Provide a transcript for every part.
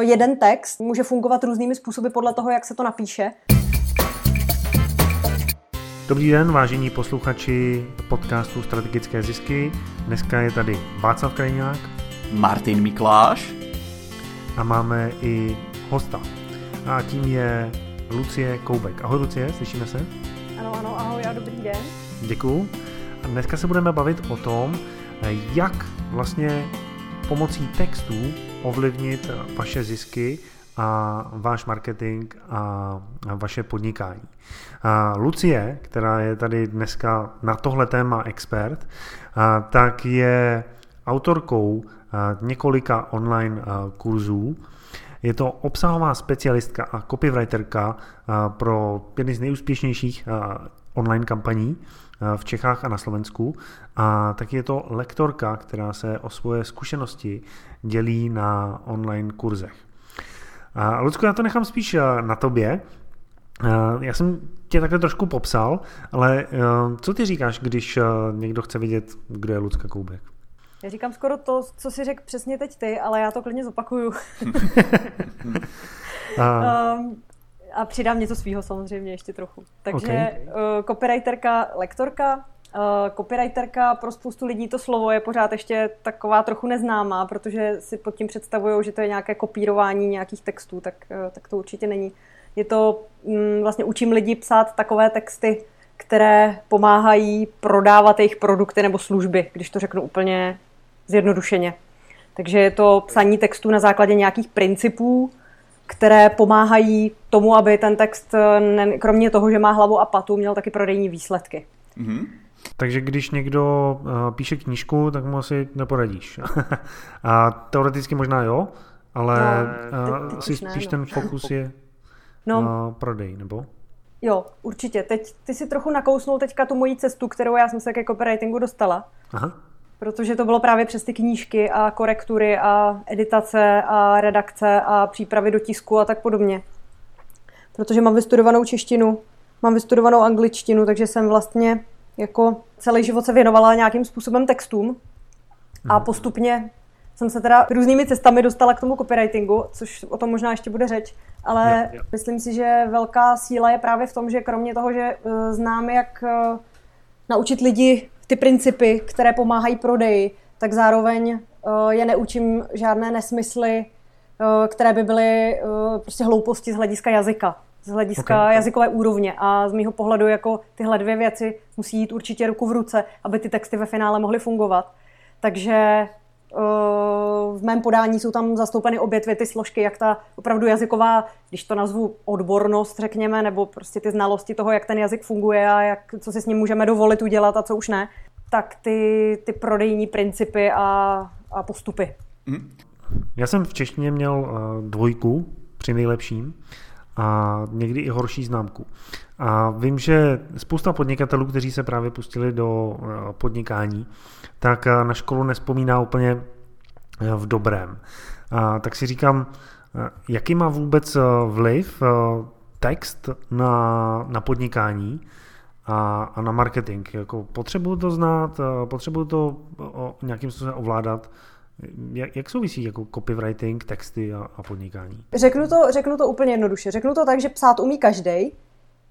jeden text může fungovat různými způsoby podle toho, jak se to napíše. Dobrý den, vážení posluchači podcastu Strategické zisky. Dneska je tady Václav Krajňák. Martin Mikláš. A máme i hosta. A tím je Lucie Koubek. Ahoj Lucie, slyšíme se? Ano, ano, ahoj a dobrý den. Děkuju. A dneska se budeme bavit o tom, jak vlastně pomocí textů ovlivnit vaše zisky a váš marketing a vaše podnikání. Lucie, která je tady dneska na tohle téma expert, tak je autorkou několika online kurzů. Je to obsahová specialistka a copywriterka pro jedny z nejúspěšnějších online kampaní v Čechách a na Slovensku. A taky je to lektorka, která se o svoje zkušenosti dělí na online kurzech. A Lucko, já to nechám spíš na tobě. Já jsem tě takhle trošku popsal, ale co ty říkáš, když někdo chce vidět, kdo je Lucka Koubek? Já říkám skoro to, co si řekl přesně teď ty, ale já to klidně zopakuju. Um, a přidám něco svýho samozřejmě ještě trochu. Takže okay. uh, copywriterka, lektorka, uh, copywriterka pro spoustu lidí to slovo je pořád ještě taková trochu neznámá, protože si pod tím představují, že to je nějaké kopírování nějakých textů, tak, uh, tak to určitě není. Je to, um, vlastně učím lidi psát takové texty, které pomáhají prodávat jejich produkty nebo služby, když to řeknu úplně zjednodušeně. Takže je to psaní textů na základě nějakých principů, které pomáhají tomu, aby ten text, kromě toho, že má hlavu a patu, měl taky prodejní výsledky. Mm-hmm. Takže když někdo uh, píše knížku, tak mu asi neporadíš. a teoreticky možná jo, ale no, uh, asi spíš ne, no. ten fokus je no. uh, prodej, nebo? Jo, určitě. Teď ty si trochu nakousnul teďka tu moji cestu, kterou já jsem se ke copywritingu dostala. Aha protože to bylo právě přes ty knížky a korektury a editace a redakce a přípravy do tisku a tak podobně. Protože mám vystudovanou češtinu, mám vystudovanou angličtinu, takže jsem vlastně jako celý život se věnovala nějakým způsobem textům a mhm. postupně jsem se teda různými cestami dostala k tomu copywritingu, což o tom možná ještě bude řeč, ale jo, jo. myslím si, že velká síla je právě v tom, že kromě toho, že uh, znám, jak uh, naučit lidi ty principy, které pomáhají prodeji, tak zároveň uh, je neučím žádné nesmysly, uh, které by byly uh, prostě hlouposti z hlediska jazyka, z hlediska okay. jazykové úrovně. A z mého pohledu jako tyhle dvě věci musí jít určitě ruku v ruce, aby ty texty ve finále mohly fungovat. Takže v mém podání jsou tam zastoupeny obě dvě ty složky, jak ta opravdu jazyková, když to nazvu odbornost, řekněme, nebo prostě ty znalosti toho, jak ten jazyk funguje a jak, co si s ním můžeme dovolit udělat a co už ne, tak ty, ty prodejní principy a, a postupy. Mm. Já jsem v češtině měl uh, dvojku při nejlepším a někdy i horší známku. A vím, že spousta podnikatelů, kteří se právě pustili do uh, podnikání, tak uh, na školu nespomíná úplně uh, v dobrém. A tak si říkám, jaký má vůbec vliv text na, na podnikání a, a na marketing. Jako potřebuju to znát, potřebuju to nějakým způsobem ovládat. Jak, jak souvisí jako copywriting, texty a, a podnikání? Řeknu to, řeknu to úplně jednoduše. Řeknu to tak, že psát umí každý.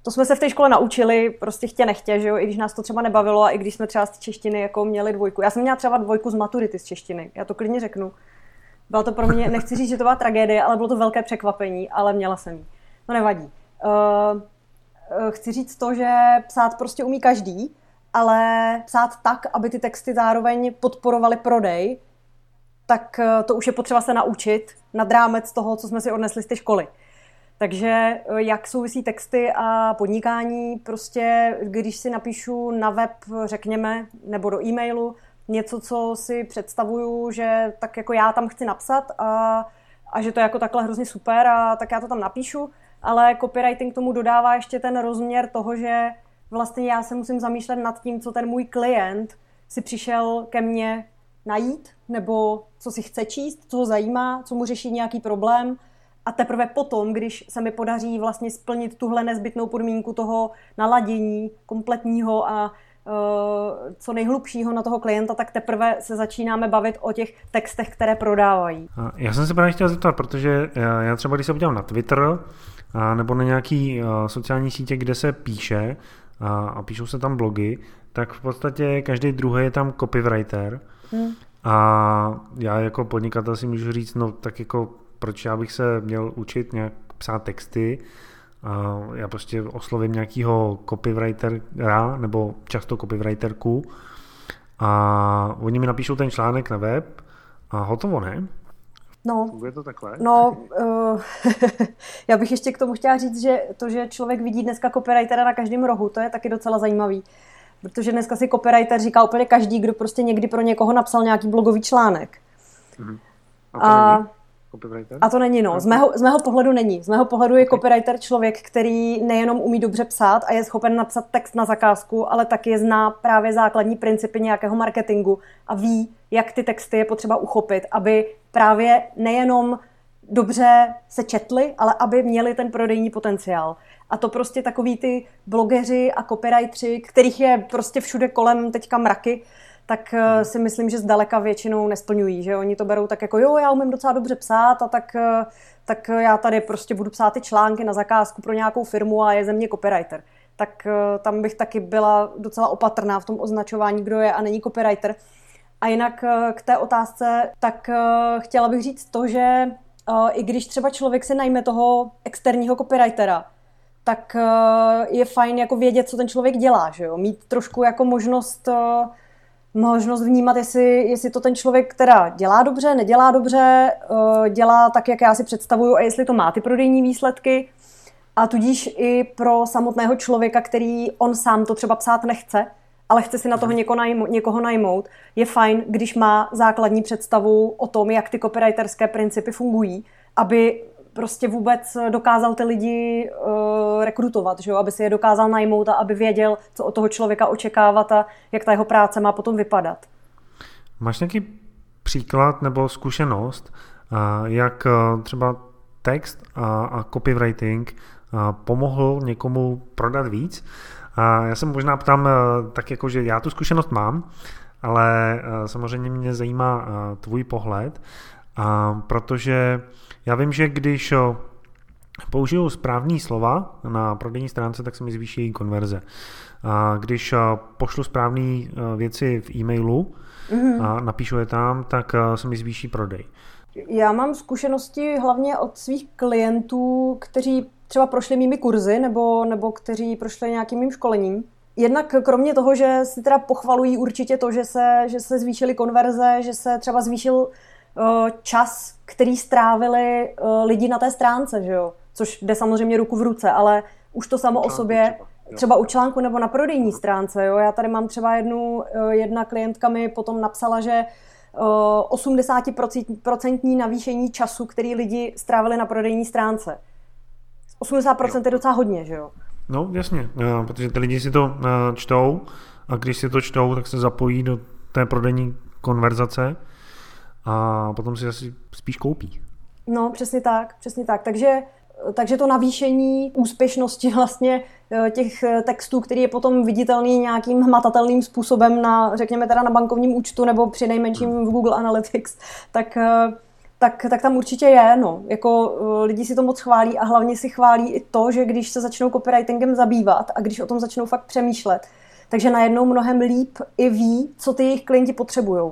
To jsme se v té škole naučili, prostě chtě nechtě, že jo, i když nás to třeba nebavilo a i když jsme třeba z češtiny jako měli dvojku. Já jsem měla třeba dvojku z maturity z češtiny, já to klidně řeknu. Byla to pro mě, nechci říct, že to byla tragédie, ale bylo to velké překvapení, ale měla jsem ji. To nevadí. Uh, chci říct to, že psát prostě umí každý, ale psát tak, aby ty texty zároveň podporovaly prodej, tak eh, to už je potřeba se naučit nad rámec toho, co jsme si odnesli z té školy. Takže eh, jak souvisí texty a podnikání, prostě když si napíšu na web, řekněme, nebo do e-mailu něco, co si představuju, že tak jako já tam chci napsat a, a že to je jako takhle hrozně super a tak já to tam napíšu, ale copywriting tomu dodává ještě ten rozměr toho, že vlastně já se musím zamýšlet nad tím, co ten můj klient si přišel ke mně najít, nebo co si chce číst, co ho zajímá, co mu řeší nějaký problém. A teprve potom, když se mi podaří vlastně splnit tuhle nezbytnou podmínku toho naladění kompletního a co nejhlubšího na toho klienta, tak teprve se začínáme bavit o těch textech, které prodávají. Já jsem se právě chtěl zeptat, protože já třeba, když se podívám na Twitter nebo na nějaký sociální sítě, kde se píše a píšou se tam blogy, tak v podstatě každý druhý je tam copywriter. Hmm. A já jako podnikatel si můžu říct, no tak jako proč já bych se měl učit nějak psát texty, a já prostě oslovím nějakého copywritera nebo často copywriterku a oni mi napíšou ten článek na web a hotovo, ne? No, Funguje to takhle? No, uh, já bych ještě k tomu chtěla říct, že to, že člověk vidí dneska copywritera na každém rohu, to je taky docela zajímavý. Protože dneska si copywriter říká úplně každý, kdo prostě někdy pro někoho napsal nějaký blogový článek. Mm-hmm. A to a, není copywriter? A to není, no. Z mého, z mého pohledu není. Z mého pohledu je okay. copywriter člověk, který nejenom umí dobře psát a je schopen napsat text na zakázku, ale taky zná právě základní principy nějakého marketingu a ví, jak ty texty je potřeba uchopit, aby právě nejenom dobře se četli, ale aby měli ten prodejní potenciál. A to prostě takový ty blogeři a copywriteri, kterých je prostě všude kolem teďka mraky, tak eh, si myslím, že zdaleka většinou nesplňují, že oni to berou tak jako jo, já umím docela dobře psát a tak, eh, tak já tady prostě budu psát ty články na zakázku pro nějakou firmu a je ze mě copywriter. Tak eh, tam bych taky byla docela opatrná v tom označování, kdo je a není copywriter. A jinak k té otázce, tak chtěla bych říct to, že i když třeba člověk si najme toho externího copywritera, tak je fajn jako vědět, co ten člověk dělá, že jo? Mít trošku jako možnost možnost vnímat, jestli, jestli to ten člověk teda dělá dobře, nedělá dobře, dělá tak, jak já si představuju a jestli to má ty prodejní výsledky. A tudíž i pro samotného člověka, který on sám to třeba psát nechce, ale chce si na toho někoho najmout, někoho najmout, je fajn, když má základní představu o tom, jak ty copywriterské principy fungují, aby prostě vůbec dokázal ty lidi uh, rekrutovat, že jo? aby si je dokázal najmout a aby věděl, co od toho člověka očekávat a jak ta jeho práce má potom vypadat. Máš nějaký příklad nebo zkušenost, uh, jak uh, třeba text a, a copywriting pomohl někomu prodat víc? A já se možná ptám tak jako, že já tu zkušenost mám, ale samozřejmě mě zajímá tvůj pohled, protože já vím, že když použiju správný slova na prodejní stránce, tak se mi zvýší konverze. A když pošlu správné věci v e-mailu mm-hmm. a napíšu je tam, tak se mi zvýší prodej. Já mám zkušenosti hlavně od svých klientů, kteří třeba prošli mými kurzy nebo, nebo kteří prošli nějakým mým školením. Jednak kromě toho, že si teda pochvalují určitě to, že se, že se zvýšily konverze, že se třeba zvýšil čas, který strávili lidi na té stránce, že jo? což jde samozřejmě ruku v ruce, ale už to samo o sobě, třeba u článku nebo na prodejní stránce. Jo? Já tady mám třeba jednu, jedna klientka mi potom napsala, že 80% navýšení času, který lidi strávili na prodejní stránce. 80% je docela hodně, že jo? No, jasně, protože ty lidi si to čtou a když si to čtou, tak se zapojí do té prodejní konverzace a potom si asi spíš koupí. No, přesně tak, přesně tak. Takže, takže to navýšení úspěšnosti vlastně eh, těch eh, textů, který je potom viditelný nějakým hmatatelným způsobem na, řekněme teda na bankovním účtu nebo při nejmenším v Google Analytics, tak eh, tak, tak tam určitě je, no. Jako lidi si to moc chválí a hlavně si chválí i to, že když se začnou copywritingem zabývat a když o tom začnou fakt přemýšlet, takže najednou mnohem líp i ví, co ty jejich klienti potřebují.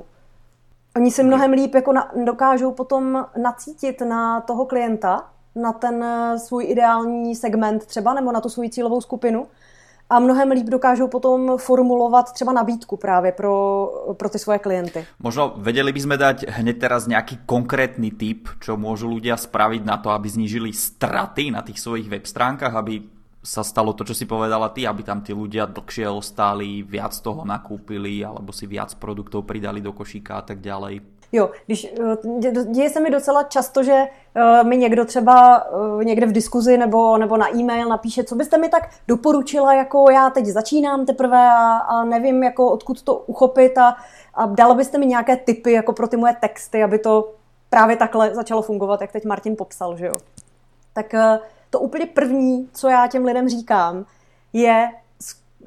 Oni si mnohem líp jako na, dokážou potom nacítit na toho klienta, na ten eh, svůj ideální segment třeba, nebo na tu svou cílovou skupinu a mnohem líp dokážou potom formulovat třeba nabídku právě pro, pro ty svoje klienty. Možno vedeli by sme dať hneď teraz nejaký konkrétny tip, čo môžu ľudia spraviť na to, aby znížili straty na tých svojich web stránkach, aby sa stalo to, čo si povedala ty, aby tam tí ľudia dlhšie ostali, viac toho nakúpili, alebo si viac produktov pridali do košíka a tak ďalej. Jo, když, eh, děje se mi docela často, že eh, mi někdo třeba eh, někde v diskuzi nebo, nebo na e-mail napíše, co byste mi tak doporučila, jako já teď začínám teprve a, a nevím, jako odkud to uchopit a, a dala byste mi nějaké tipy jako pro ty moje texty, aby to právě takhle začalo fungovat, jak teď Martin popsal, že jo. Tak to úplně první, co já těm lidem říkám, je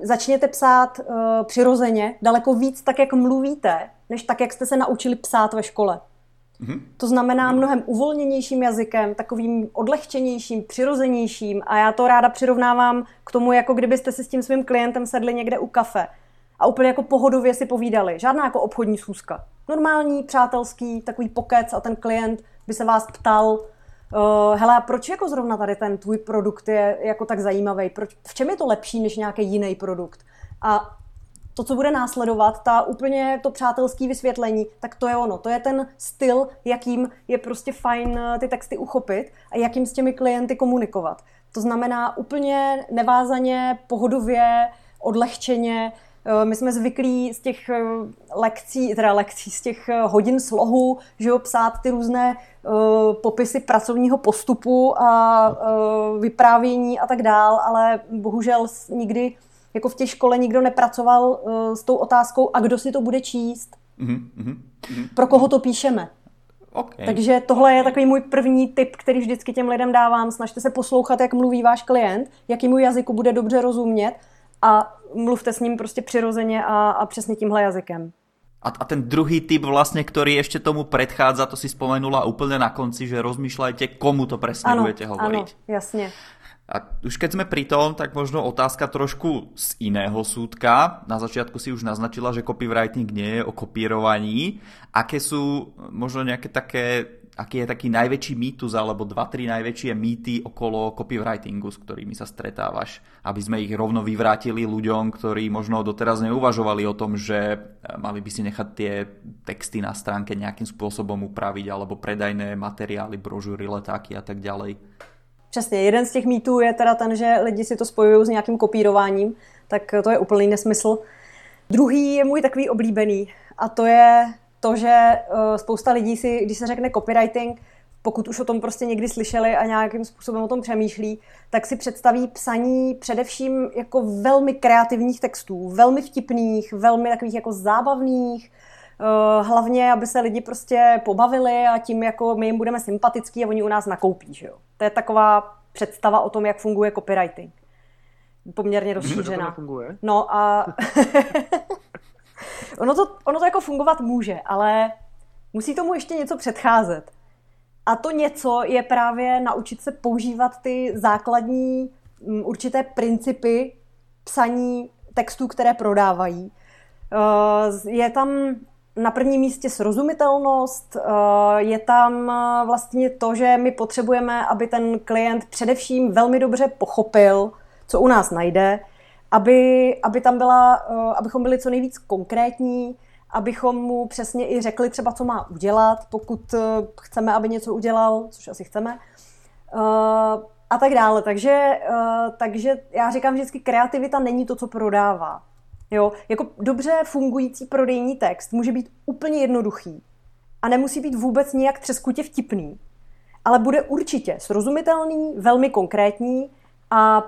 začněte psát uh, přirozeně, daleko víc tak, jak mluvíte, než tak, jak jste se naučili psát ve škole. Mm-hmm. To znamená mnohem uvolněnějším jazykem, takovým odlehčenějším, přirozenějším a já to ráda přirovnávám k tomu, jako kdybyste si s tím svým klientem sedli někde u kafe a úplně jako pohodově si povídali. Žádná jako obchodní schůzka. Normální, přátelský, takový pokec a ten klient by se vás ptal, uh, hele, proč jako zrovna tady ten tvůj produkt je jako tak zajímavý? Proč, v čem je to lepší než nějaký jiný produkt? A to, co bude následovat, ta úplně to přátelské vysvětlení, tak to je ono. To je ten styl, jakým je prostě fajn eh, ty texty uchopit a jakým s těmi klienty komunikovat. To znamená úplně nevázaně, pohodově, odlehčeně, Eh, my jsme zvyklí z těch eh, lekcí, teda lekcí, z těch eh, hodin slohu, že jo, psát ty různé popisy pracovního postupu a vyprávění a tak dál, ale bohužel nikdy jako v té škole nikdo nepracoval s tou otázkou, a kdo si to bude číst? Mm-hmm. Pro koho to píšeme? Okay. Takže tohle je takový můj první tip, který vždycky těm lidem dávám. Snažte se poslouchat, jak mluví váš klient, jakýmu jazyku bude dobře rozumět a mluvte s ním prostě přirozeně a, a přesně tímhle jazykem. A, a ten druhý typ vlastně, který ještě tomu predchádza, to si spomenula úplně na konci, že rozmýšlejte, komu to přesně budete hovoriť. Ano, jasně. A už keď sme pri tom, tak možno otázka trošku z iného súdka. Na začiatku si už naznačila, že copywriting nie je o kopírovaní. Aké sú možno nejaké také aký je taký najväčší mýtus alebo dva, tri najväčšie mýty okolo copywritingu, s ktorými sa stretávaš, aby sme ich rovno vyvrátili ľuďom, ktorí možno doteraz neuvažovali o tom, že eh, mali by si nechať tie texty na stránke nejakým spôsobom upraviť alebo predajné materiály, brožury, letáky a tak ďalej. Přesně, jeden z těch mýtů je teda ten, že lidi si to spojují s nějakým kopírováním, tak to je úplný nesmysl. Druhý je můj takový oblíbený a to je to, že uh, spousta lidí si, když se řekne copywriting, pokud už o tom prostě někdy slyšeli a nějakým způsobem o tom přemýšlí, tak si představí psaní především jako velmi kreativních textů, velmi vtipných, velmi takových jako zábavných, uh, hlavně, aby se lidi prostě pobavili a tím jako my jim budeme sympatický a oni u nás nakoupí, že jo. To je taková představa o tom, jak funguje copywriting. Poměrně rozšířená. No a ono, to, ono to jako fungovat může, ale musí tomu ještě něco předcházet. A to něco je právě naučit se používat ty základní m, mm, určité principy psaní textů, které prodávají. Uh, je tam na prvním místě srozumitelnost, uh, je tam uh, vlastně to, že my potřebujeme, aby ten klient především velmi dobře pochopil, co u nás najde, aby, aby tam byla, uh, abychom byli co nejvíc konkrétní, abychom mu přesně i řekli třeba, co má udělat, pokud uh, chceme, aby něco udělal, což asi chceme. Uh, a tak dále. Takže, takže já říkám vždycky, kreativita není to, co prodává. Jo? Jako dobře fungující prodejní text může být úplně jednoduchý a nemusí být vůbec nijak třeskutě vtipný, ale bude určitě srozumitelný, velmi konkrétní a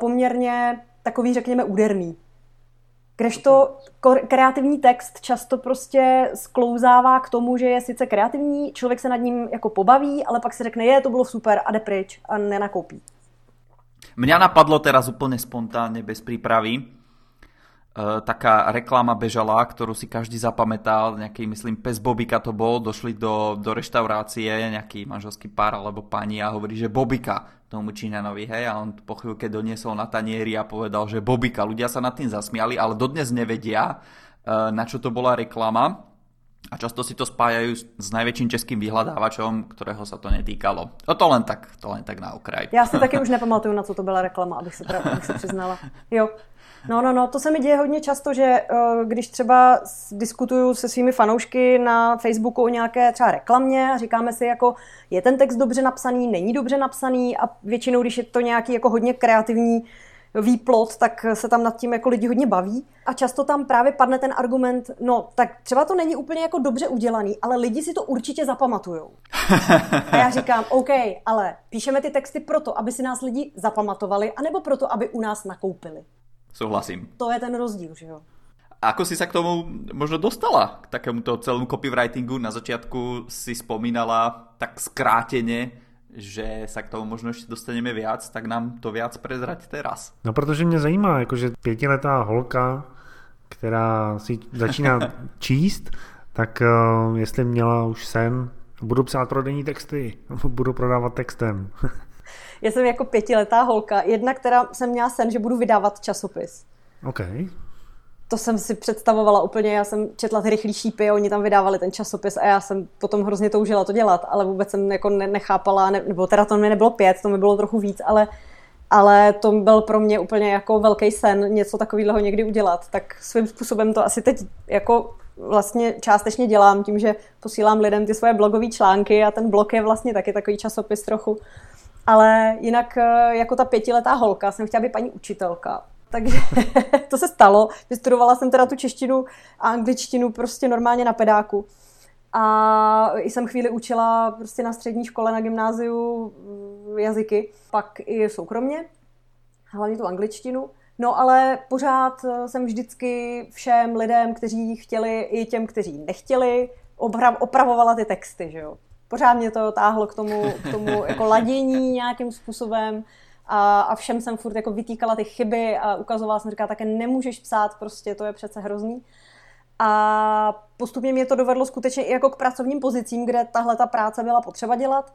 poměrně takový, řekněme, úderný. Kdežto kreativní text často prostě sklouzává k tomu, že je sice kreativní, člověk se nad ním jako pobaví, ale pak si řekne, je, to bylo super a jde pryč a nenakoupí. Mňa napadlo teraz úplne spontánne, bez prípravy, taká reklama bežala, ktorú si každý zapamätal, nejaký, myslím, pes Bobika to bol, došli do, do reštaurácie, nejaký manželský pár alebo pani a hovorí, že Bobika tomu Číňanovi, hej, a on po chvíľke doniesol na tanieri a povedal, že Bobika. Ľudia sa nad tým zasmiali, ale dodnes nevedia, uh, na čo to bola reklama a často si to spájajú s najväčším českým vyhľadávačom, ktorého sa to netýkalo. O to len tak, to len tak na okraj. Já si taky už nepamatuju, na co to byla reklama, abych se, abych se přiznala. Jo, No, no, no, to se mi děje hodně často, že eh, když třeba diskutuju se svými fanoušky na Facebooku o nějaké třeba reklamě a říkáme si jako, je ten text dobře napsaný, není dobře napsaný a většinou, když je to nějaký jako hodně kreativní výplot, tak se tam nad tím jako lidi hodně baví. A často tam právě padne ten argument, no tak třeba to není úplně jako dobře udělaný, ale lidi si to určitě zapamatujou. A já říkám, OK, ale píšeme ty texty proto, aby si nás lidi zapamatovali, anebo proto, aby u nás nakoupili. Souhlasím. To je ten rozdíl, že jo. Ako si sa k tomu možno dostala, k takémuto celému copywritingu? Na začiatku si spomínala tak skrátene, že sa k tomu možno ešte dostaneme viac, tak nám to viac prezrať teraz. No protože mě zajímá, jakože pětiletá holka, která si začíná číst, tak uh, jestli měla už sen, budu psát prodejní texty, budu prodávat textem. Já jsem jako pětiletá holka, jedna, která jsem měla sen, že budu vydávat časopis. OK to jsem si představovala úplně, já jsem četla ty rychlý šípy, oni tam vydávali ten časopis a já jsem potom hrozně toužila to dělat, ale vůbec jsem jako nechápala, ne, nebo teda to mi nebylo pět, to mi bylo trochu víc, ale, ale to byl pro mě úplně jako velký sen něco takového někdy udělat, tak svým způsobem to asi teď jako vlastně částečně dělám tím, že posílám lidem ty svoje blogové články a ten blog je vlastně taky takový časopis trochu. Ale jinak eh, jako ta pětiletá holka jsem chtěla být paní učitelka takže to se stalo. Vystudovala jsem teda tu češtinu a angličtinu prostě normálně na pedáku. A jsem chvíli učila prostě na střední škole, na gymnáziu mm, jazyky, pak i soukromně, hlavně tu angličtinu. No ale pořád eh, jsem vždycky všem lidem, kteří chtěli, i těm, kteří nechtěli, opravovala ty texty, že jo. Pořád mě to táhlo k tomu, k tomu jako ladění nějakým způsobem a, a všem jsem furt jako vytýkala ty chyby a ukazovala jsem, říkala, také nemůžeš psát, prostě to je přece hrozný. A postupně mě to dovedlo skutečně i jako k pracovním pozicím, kde tahle ta práce byla potřeba dělat.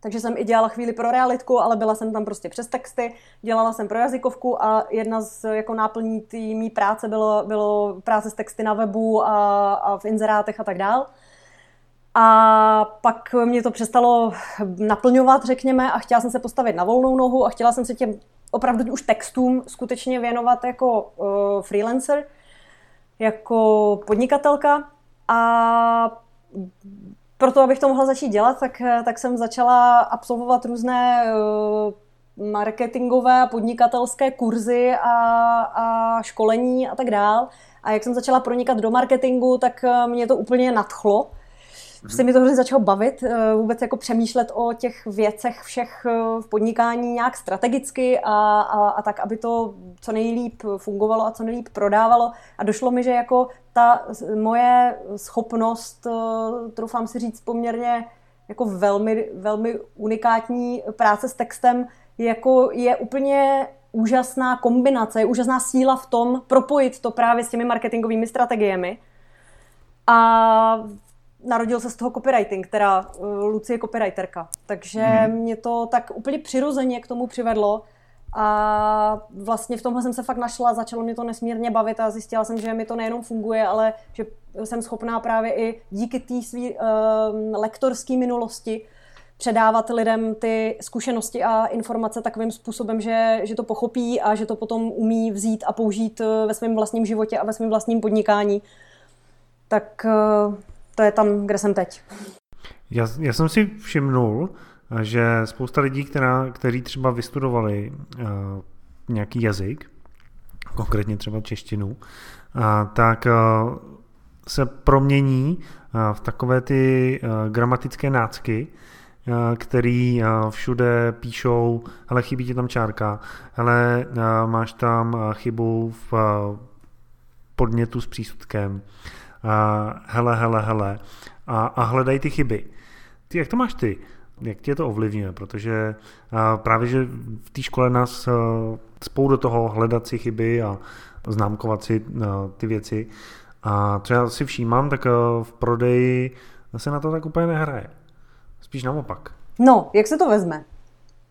Takže jsem i dělala chvíli pro realitku, ale byla jsem tam prostě přes texty, dělala jsem pro jazykovku a jedna z jako náplní mý práce bylo, bylo práce s texty na webu a, a v inzerátech a tak dál. A pak mě to přestalo naplňovat, řekněme, a chtěla jsem se postavit na volnou nohu a chtěla jsem se těm opravdu už textům skutečně věnovat jako uh, freelancer, jako podnikatelka. A proto, abych to mohla začít dělat, tak, tak jsem začala absolvovat různé uh, marketingové a podnikatelské kurzy a, a školení a tak dál. A jak jsem začala pronikat do marketingu, tak mě to úplně nadchlo se mi to hrozně začalo bavit, eh, vůbec jako přemýšlet o těch věcech všech eh, v podnikání nějak strategicky a, a, a tak, aby to co nejlíp fungovalo a co nejlíp prodávalo. A došlo mi, že jako ta moje schopnost, eh, troufám si říct poměrně jako velmi, velmi unikátní práce s textem, jako je úplně úžasná kombinace, je úžasná síla v tom propojit to právě s těmi marketingovými strategiemi. A narodil se z toho copywriting, teda uh, Lucie je copywriterka. Takže mm. mě to tak úplně přirozeně k tomu přivedlo a vlastně v tomhle jsem se fakt našla, začalo mě to nesmírně bavit a zjistila jsem, že mi to nejenom funguje, ale že jsem schopná právě i díky té své uh, lektorské minulosti předávat lidem ty zkušenosti a informace takovým způsobem, že, že to pochopí a že to potom umí vzít a použít uh, ve svém vlastním životě a ve svém vlastním podnikání. Tak uh, to je tam, kde jsem teď. Já, já jsem si všimnul, že spousta lidí, která, kteří třeba vystudovali uh, nějaký jazyk, konkrétně třeba češtinu, uh, tak uh, se promění v takové ty gramatické nácky, který všude píšou, hele, chybí ti tam čárka, uh, máš tam chybu v podnětu s přísudkem, hele, hele, hele a, a hledají ty chyby. Ty, jak to máš ty? Jak tě to ovlivňuje? Protože a právě, že v té škole nás spou do toho hledat si chyby a známkovat si ty věci. A co já si všímám, tak v prodeji se na to tak úplně nehraje. Spíš naopak. No, jak se to vezme?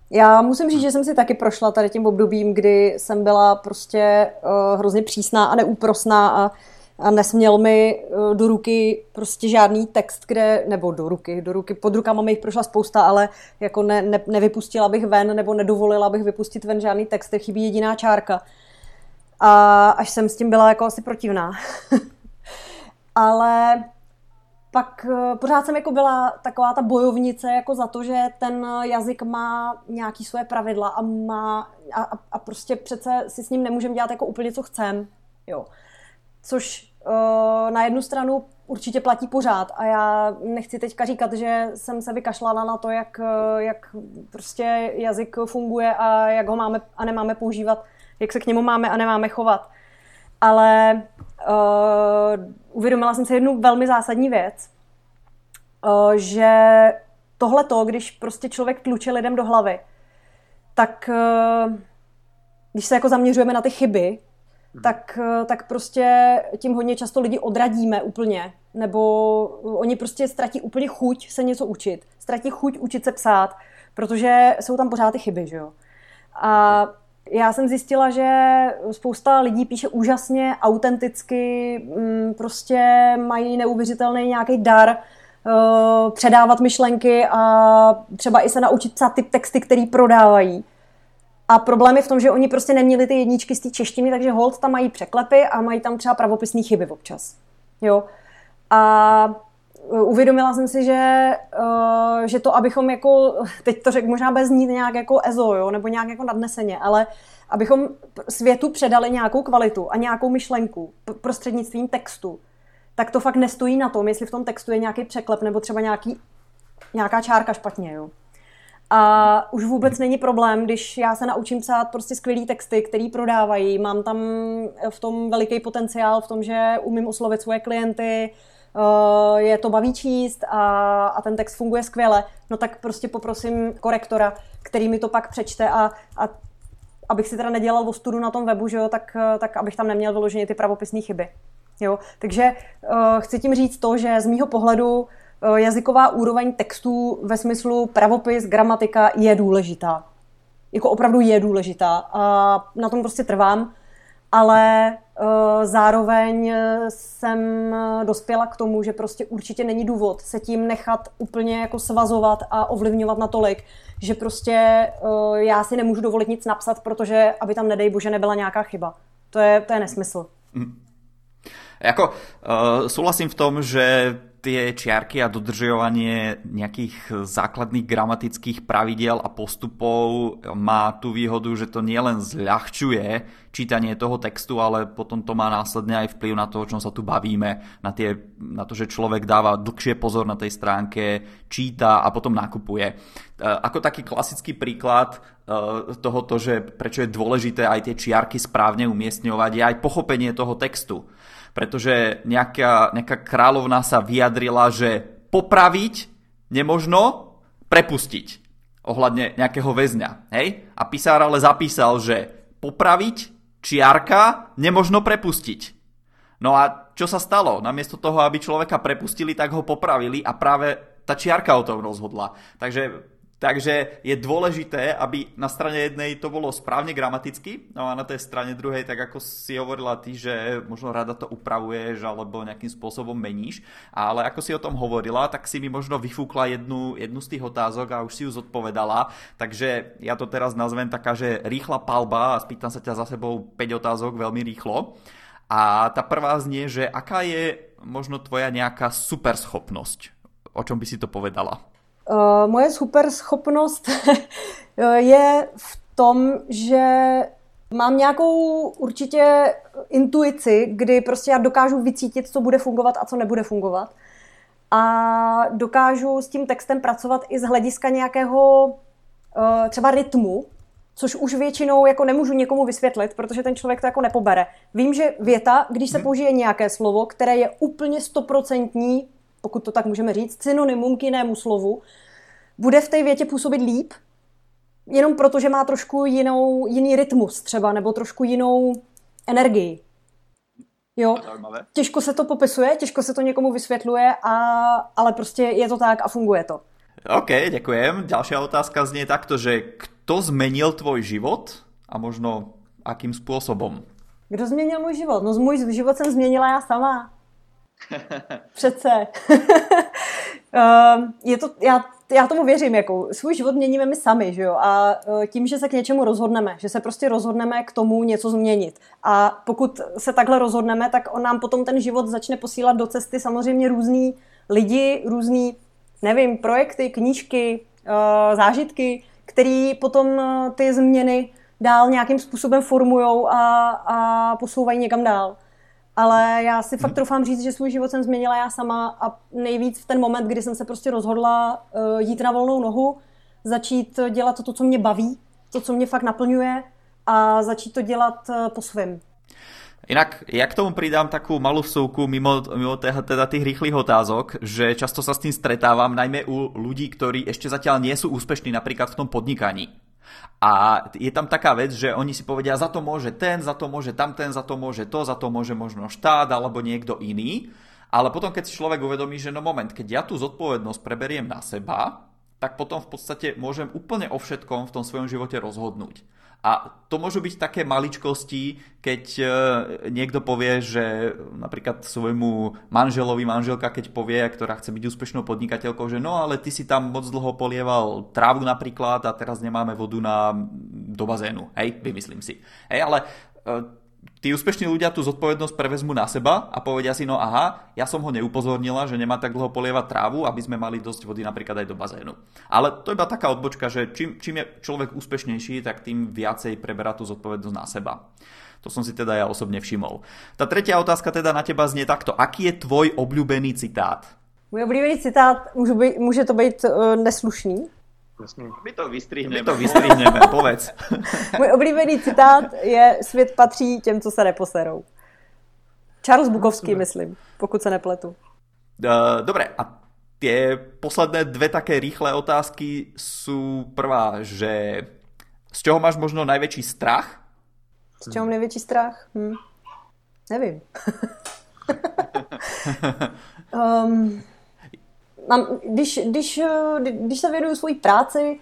Já musím říct, že jsem si taky prošla tady tím obdobím, kdy jsem byla prostě uh, hrozně přísná a neúprosná a a nesměl mi eh, do ruky prostě žádný text, kde, nebo do ruky, do ruky, pod rukama mi jich prošla spousta, ale jako ne, ne, nevypustila bych ven, nebo nedovolila bych vypustit ven žádný text, chybí jediná čárka. A až jsem s tím byla jako asi protivná. ale pak eh, pořád jsem jako byla taková ta bojovnice jako za to, že ten jazyk má nějaký své pravidla a má a, a prostě přece si s ním nemůžeme dělat jako úplně co chcem. Jo. Což na jednu stranu určitě platí pořád a já nechci teďka říkat, že jsem se vykašlala na to, jak, eh, jak prostě jazyk funguje a jak ho máme a nemáme používat, jak se k němu máme a nemáme chovat. Ale uh, uvědomila jsem si jednu velmi zásadní věc, uh, že tohle to, když prostě člověk tluče lidem do hlavy, tak uh, když se jako zaměřujeme na ty chyby. Tak, uh, tak prostě tím hodně často lidi odradíme úplně, nebo oni prostě ztratí úplně chuť se něco učit, ztratí chuť učit se psát, protože jsou tam pořád ty chyby, že jo. A já jsem zjistila, že spousta lidí píše úžasně, autenticky, mm, prostě mají neuvěřitelný nějaký dar uh, předávat myšlenky a třeba i se naučit psát ty texty, který prodávají. A problém je v tom, že oni prostě neměli ty jedničky z té češtiny, takže hold tam mají překlepy a mají tam třeba pravopisné chyby občas. Jo. A uvědomila jsem si, že, uh, že to, abychom jako, teď to řekl, možná bez znít nějak jako ezo, jo, nebo nějak jako nadneseně, ale abychom světu předali nějakou kvalitu a nějakou myšlenku prostřednictvím textu, tak to fakt nestojí na tom, jestli v tom textu je nějaký překlep nebo třeba nějaký, nějaká čárka špatně, jo. A už vůbec není problém, když já se naučím psát prostě skvělý texty, který prodávají, mám tam v tom veliký potenciál, v tom, že umím oslovit svoje klienty, Eh, je to baví číst a, a ten text funguje skvěle, no tak prostě poprosím korektora, který mi to pak přečte a, a abych si teda nedělal ostudu na tom webu, že jo, tak, tak abych tam neměl vyloženě ty pravopisné chyby. Jo? Takže uh, chci tím říct to, že z mýho pohledu jazyková úroveň textů ve smyslu pravopis, gramatika je důležitá. Jako opravdu je důležitá a na tom prostě trvám ale uh, zároveň jsem dospěla k tomu, že prostě určitě není důvod se tím nechat úplně jako svazovat a ovlivňovat natolik, že prostě uh, já si nemůžu dovolit nic napsat, protože aby tam nedej bože nebyla nějaká chyba. To je, to je nesmysl. Mm. Jako, uh, souhlasím v tom, že tie čiarky a dodržovanie nejakých základných gramatických pravidel a postupov má tú výhodu, že to nielen zľahčuje čítanie toho textu, ale potom to má následne aj vplyv na to, o čom sa tu bavíme, na, tie, na to, že človek dáva dlhšie pozor na tej stránke, číta a potom nakupuje. E, ako taký klasický príklad e, tohoto, že prečo je dôležité aj tie čiarky správne umiestňovať, je aj pochopenie toho textu pretože nejaká, nejaká kráľovná sa vyjadrila, že popraviť nemožno prepustiť ohľadne nejakého väzňa. Hej? A písár ale zapísal, že popraviť čiarka nemožno prepustiť. No a čo sa stalo? Namiesto toho, aby človeka prepustili, tak ho popravili a práve tá čiarka o tom rozhodla. Takže Takže je dôležité, aby na strane jednej to bolo správne gramaticky, no a na tej strane druhej, tak ako si hovorila ty, že možno rada to upravuješ alebo nejakým spôsobom meníš, ale ako si o tom hovorila, tak si mi možno vyfúkla jednu, jednu z tých otázok a už si ju zodpovedala, takže ja to teraz nazvem taká, že rýchla palba a spýtam sa ťa za sebou 5 otázok veľmi rýchlo. A tá prvá znie, že aká je možno tvoja nejaká super schopnosť? O čom by si to povedala? Uh, moje super schopnost je v tom, že mám nějakou určitě intuici, kdy prostě já dokážu vycítit, co bude fungovat a co nebude fungovat. A dokážu s tím textem pracovat i z hlediska nějakého uh, třeba rytmu, což už většinou jako nemůžu někomu vysvětlit, protože ten člověk to jako nepobere. Vím, že věta, když se mhm. použije nějaké slovo, které je úplně stoprocentní pokud to tak můžeme říct, synonymum k jinému slovu, bude v té větě působit líp, jenom proto, že má trošku jinou, jiný rytmus třeba, nebo trošku jinou energii. Jo, těžko se to popisuje, těžko se to někomu vysvětluje, a, ale prostě je to tak a funguje to. OK, děkujem. Další otázka zní takto, že kdo zmenil tvoj život a možno akým způsobem? Kdo změnil můj život? No můj život jsem změnila já sama. Přece. Ehm, je to, já, já tomu věřím, jako svůj život měníme my sami, že jo? A e, tím, že se k něčemu rozhodneme, že se prostě rozhodneme k tomu něco změnit. A pokud se takhle rozhodneme, tak on nám potom ten život začne posílat do cesty samozřejmě různý lidi, různý, nevím, projekty, knížky, e, zážitky, který potom e, ty změny dál nějakým způsobem formujou a, a posouvají někam dál ale já si fakt troufám říct, že svůj život jsem změnila já sama a nejvíc v ten moment, kdy jsem se prostě rozhodla uh, jít na volnou nohu, začít dělat to, co mě baví, to, co mě fakt naplňuje a začít to dělat uh, po svém. Inak ja k tomu pridám takú malú vsúku mimo, mimo teda, teda tých rýchlych otázok, že často sa s tým stretávam, najmä u ľudí, ktorí ešte zatiaľ nie sú úspešní napríklad v tom podnikaní. A je tam taká vec, že oni si povedia, za to môže ten, za to môže tamten, za to môže to, za to môže možno štát alebo niekto iný. Ale potom, keď si človek uvedomí, že no moment, keď ja tú zodpovednosť preberiem na seba, tak potom v podstate môžem úplne o všetkom v tom svojom živote rozhodnúť. A to môžu byť také maličkosti, keď e, niekto povie, že napríklad svojmu manželovi, manželka, keď povie, ktorá chce byť úspešnou podnikateľkou, že no ale ty si tam moc dlho polieval trávu napríklad a teraz nemáme vodu na, do bazénu. Hej, vymyslím si. Hej, ale e, tí úspešní ľudia tú zodpovednosť prevezmú na seba a povedia si, no aha, ja som ho neupozornila, že nemá tak dlho polievať trávu, aby sme mali dosť vody napríklad aj do bazénu. Ale to je iba taká odbočka, že čím, čím je človek úspešnejší, tak tým viacej preberá tú zodpovednosť na seba. To som si teda ja osobne všimol. Tá tretia otázka teda na teba znie takto. Aký je tvoj obľúbený citát? Můj oblíbený citát, může, být, může to být uh, neslušný, Jasně. My to vystrihneme. My to vystrihneme, povedz. Můj oblíbený citát je svět patří těm, co se neposerou. Charles Bukovský, myslím, pokud se nepletu. Uh, dobre, a tie posledné dve také rýchle otázky sú prvá, že z čeho máš možno najväčší strach? Z čeho mám největší strach? Hm. Nevím. um, mám, když, když, když se věnuju svojí práci,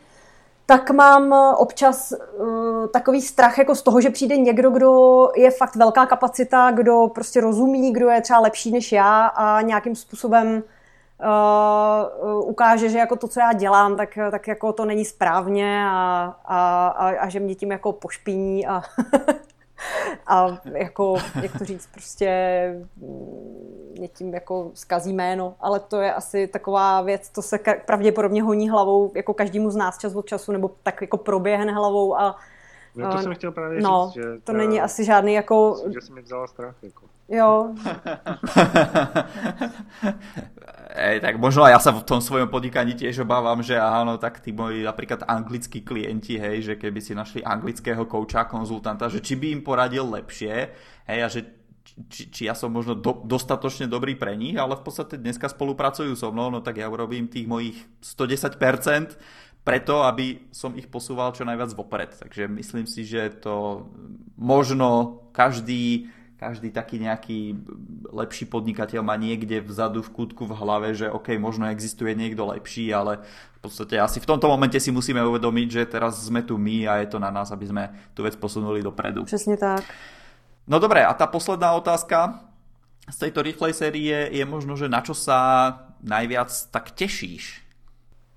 tak mám občas uh, takový strach jako z toho, že přijde někdo, kdo je fakt velká kapacita, kdo prostě rozumí, kdo je třeba lepší než já a nějakým způsobem uh, ukáže, že jako to, co já dělám, tak, tak jako to není správně a, a, a, a že mě tím jako pošpiní a a jako, jak to říct, prostě mě tím jako zkazí jméno, ale to je asi taková věc, to se pravděpodobně honí hlavou jako každému z nás čas od času, nebo tak jako proběhne hlavou a No to jsem chtěl právě no, říct, že... to není asi žádný jako... Že jsi mi vzala strach, jako. Jo. Ej, tak možno aj ja sa v tom svojom podnikaní tiež obávam, že áno, tak tí moji napríklad anglickí klienti, hej, že keby si našli anglického kouča, konzultanta, že či by im poradil lepšie, hej, a že či, či ja som možno do, dostatočne dobrý pre nich, ale v podstate dneska spolupracujú so mnou, no tak ja urobím tých mojich 110%, preto, aby som ich posúval čo najviac vopred. Takže myslím si, že to možno každý každý taký nejaký lepší podnikateľ má niekde vzadu v kútku v hlave, že OK, možno existuje niekto lepší, ale v podstate asi v tomto momente si musíme uvedomiť, že teraz sme tu my a je to na nás, aby sme tú vec posunuli dopredu. Přesně tak. No dobré, a tá posledná otázka z tejto rýchlej série je možno, že na čo sa najviac tak tešíš?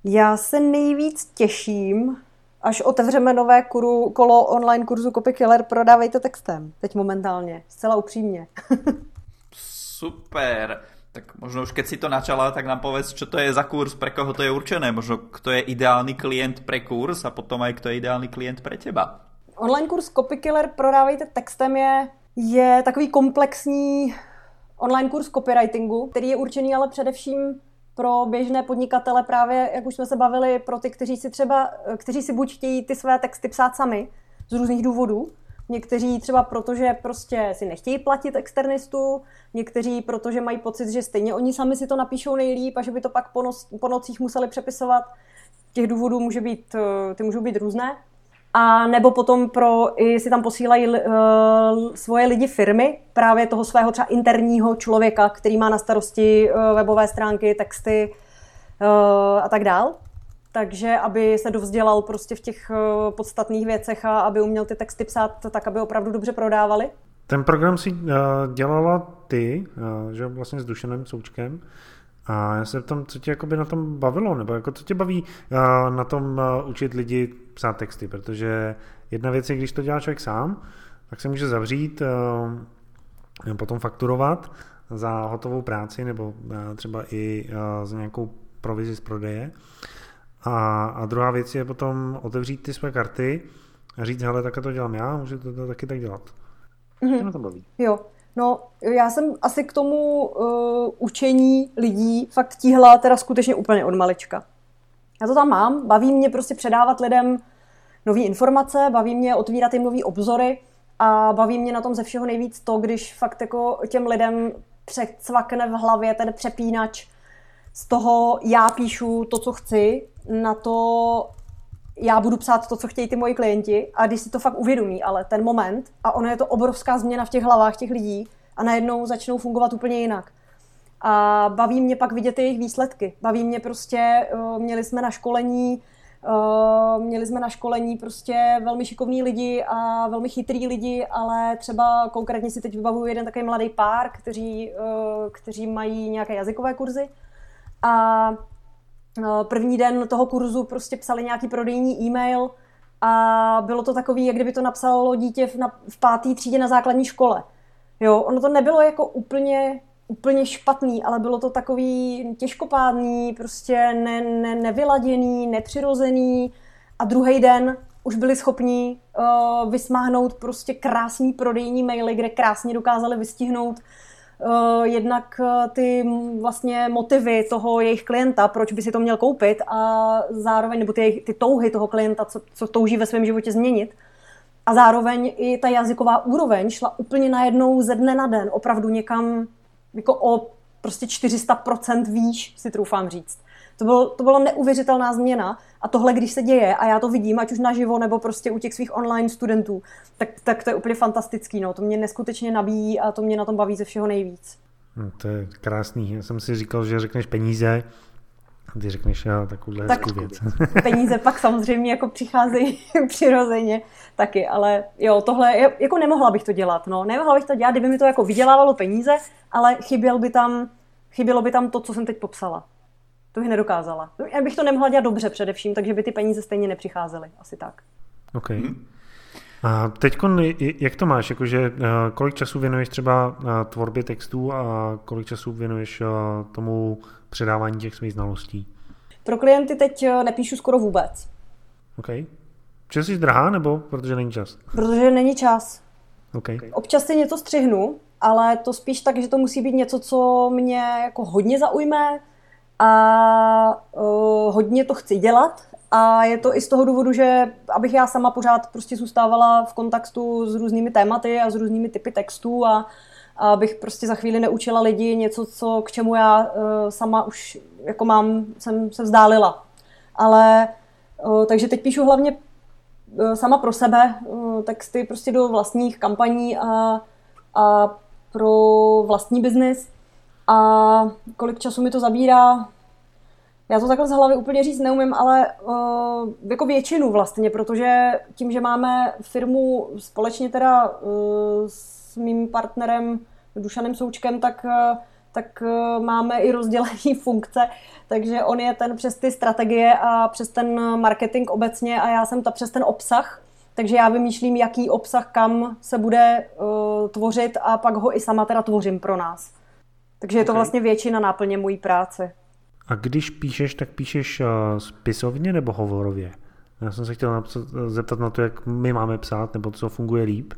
Já se nejvíc těším až otevřeme nové kuru, kolo online kurzu Copykiller, prodávejte textem. Teď momentálně. Zcela upřímně. Super. Tak možno už keď si to načala, tak nám povedz, čo to je za kurz, pre koho to je určené. Možno kto je ideálny klient pre kurz a potom aj kto je ideálny klient pre teba. Online kurz Copykiller prodávejte textem je, je takový komplexní online kurz copywritingu, který je určený ale především pro běžné podnikatele právě, jak už jsme se bavili, pro ty, kteří si třeba, kteří si buď chtějí ty své texty psát sami z různých důvodů, Někteří třeba proto, že prostě si nechtějí platit externistu, někteří proto, že mají pocit, že stejně oni sami si to napíšou nejlíp a že by to pak po, noc, po nocích museli přepisovat. Těch důvodů může být, ty můžou být různé. A nebo potom pro, i si tam posílají uh, svoje lidi firmy, právě toho svého třeba interního člověka, který má na starosti uh, webové stránky, texty uh, a tak dál. Takže aby se dovzdělal prostě v těch uh, podstatných věcech a aby uměl ty texty psát tak, aby opravdu dobře prodávali. Ten program si uh, dělala ty, uh, že vlastně s Dušanem Součkem. A já se tam, co tě jakoby na tom bavilo, nebo jako co tě baví uh, na tom uh, učit lidi psát texty, protože jedna věc je, když to dělá člověk sám, tak se může zavřít, uh, potom fakturovat za hotovou práci nebo třeba i za nějakou provizi z prodeje. A, a druhá věc je potom otevřít ty své karty a říct, hele, tak to dělám já, můžu to, to taky tak dělat. Mm-hmm. na to baví? Jo, No, já jsem asi k tomu uh, učení lidí fakt tíhla teda skutečně úplně od malička. Já to tam mám, baví mě prostě předávat lidem nové informace, baví mě otvírat jim nové obzory A baví mě na tom ze všeho nejvíc to, když fakt jako těm lidem přecvakne v hlavě ten přepínač z toho já píšu to, co chci, na to já budu psát to, co chtějí ty moji klienti a když si to fakt uvědomí, ale ten moment a ono je to obrovská změna v těch hlavách těch lidí a najednou začnou fungovat úplně jinak. A baví mě pak vidět jejich výsledky. Baví mě prostě, eh, měli jsme na školení Uh, měli jsme na školení prostě velmi šikovní lidi a velmi chytrý lidi, ale třeba konkrétně si teď vybavuju jeden takový mladý pár, kteří, uh, kteří mají nějaké jazykové kurzy a první den toho kurzu prostě psali nějaký prodejní e-mail a bylo to takový, jak kdyby to napsalo dítě v, na, v pátý třídě na základní škole. Jo, ono to nebylo jako úplně úplně špatný, ale bylo to takový těžkopádný, prostě ne, ne, nevyladěný, nepřirozený a druhý den už byli schopni uh, vysmáhnout prostě krásný prodejní maily, kde krásně dokázali vystihnout uh, jednak uh, ty vlastně motivy toho jejich klienta, proč by si to měl koupit a zároveň, nebo ty, ty touhy toho klienta, co, co touží ve svém životě změnit. A zároveň i ta jazyková úroveň šla úplně najednou ze dne na den, opravdu někam jako o prostě 400% výš, si troufám říct. To, bylo, to byla neuvěřitelná změna a tohle, když se děje a já to vidím, ať už naživo nebo prostě u těch svých online studentů, tak, tak to je úplně fantastický. No. To mě neskutečně nabíjí a to mě na tom baví ze všeho nejvíc. No, to je krásný. Já jsem si říkal, že řekneš peníze, a ty řekneš já takovouhle tak hezkou věc. peníze pak samozřejmě jako přicházejí přirozeně taky, ale jo, tohle, jako nemohla bych to dělat, no. Nemohla bych to dělat, kdyby mi to jako vydělávalo peníze, ale chyběl by tam, chybělo by tam to, co jsem teď popsala. To bych nedokázala. Já bych to nemohla dělat dobře především, takže by ty peníze stejně nepřicházely. Asi tak. OK. A teď, jak to máš? Jakože, eh, kolik času věnuješ třeba eh, tvorbě textů a kolik času věnuješ eh, tomu předávání těch svých znalostí? Pro klienty teď nepíšu skoro vůbec. OK. Protože jsi drahá, nebo protože není čas? Protože není čas. Okay. Občas si něco střihnu, ale to spíš tak, že to musí být něco, co mě jako hodně zaujme a uh, hodně to chci dělat. A je to i z toho důvodu, že abych já sama pořád prostě zůstávala v kontaktu s různými tématy a s různými typy textů a, abych prostě za chvíli neučila lidi něco, co, k čemu já uh, sama už jako mám, jsem se vzdálila. Ale uh, takže teď píšu hlavně uh, sama pro sebe uh, texty prostě do vlastních kampaní a, a pro vlastní biznis a kolik času mi to zabírá, já to takhle z hlavy úplně říct neumím, ale uh, jako většinu vlastně, protože tím, že máme firmu společně teda uh, s mým partnerem Dušanem Součkem, tak, uh, tak máme i rozdělení funkce, takže on je ten přes ty strategie a přes ten marketing obecně a já jsem ta přes ten obsah, takže já vymýšlím, jaký obsah kam se bude uh, tvořit a pak ho i sama teda tvořím pro nás. Takže je to vlastně většina náplně mojí práce. A když píšeš, tak píšeš uh, spisovně nebo hovorově? Já jsem se chtěl napsat, zeptat na to, jak my máme psát, nebo co funguje líp,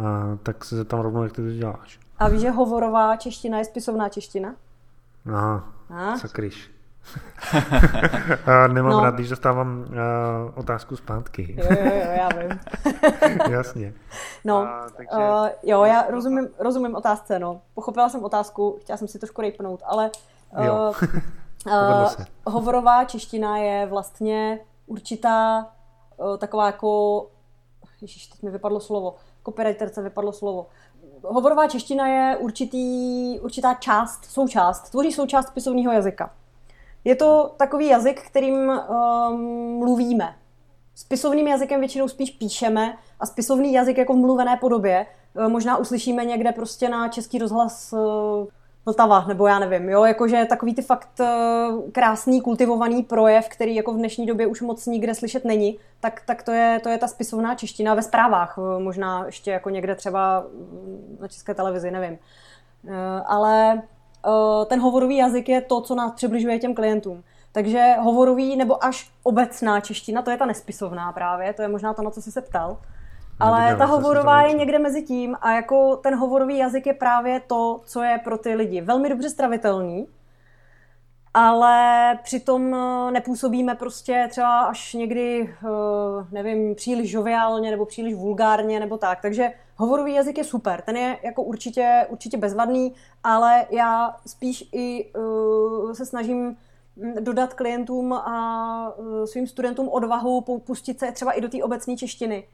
uh, tak se zeptám rovnou, jak ty to děláš. A víš, že hovorová čeština je spisovná čeština? Aha, a? sakryš. Nemám no. rád, když dostávám uh, otázku zpátky. jo, jo, jo, já vím. Jasně. No, a, takže... uh, jo, já rozumím, rozumím otázce, no. Pochopila jsem otázku, chtěla jsem si trošku rejpnout, ale uh, uh, hovorová čeština je vlastně určitá uh, taková jako, ježiš, teď mi vypadlo slovo, copywriterce vypadlo slovo. Hovorová čeština je určitý, určitá část, součást, tvoří součást pisovního jazyka. Je to takový jazyk, kterým um, mluvíme. Spisovným jazykem většinou spíš píšeme a spisovný jazyk jako v mluvené podobě uh, možná uslyšíme někde prostě na český rozhlas uh, Vltava, nebo já nevím, jo, jakože takový ty fakt uh, krásný, kultivovaný projev, který jako v dnešní době už moc nikde slyšet není, tak, tak to, je, to je ta spisovná čeština ve zprávách, možná ještě jako někde třeba na české televizi, nevím. Ale Eh, ten hovorový jazyk je to, co nás přibližuje těm klientům. Takže hovorový nebo až obecná čeština, to je ta nespisovná právě, to je možná to, na co jsi se ptal. Ale ta hovorová je někde mezi tím a jako ten hovorový jazyk je právě to, co je pro ty lidi velmi dobře stravitelný ale přitom eh, nepůsobíme prostě třeba až někdy, eh, nevím, příliš žoviálně nebo příliš vulgárně nebo tak. Takže hovorový jazyk je super, ten je jako určitě, určitě bezvadný, ale já spíš i uh, se snažím hm, dodat klientům a svým studentům odvahu pustit se třeba i do té obecní češtiny.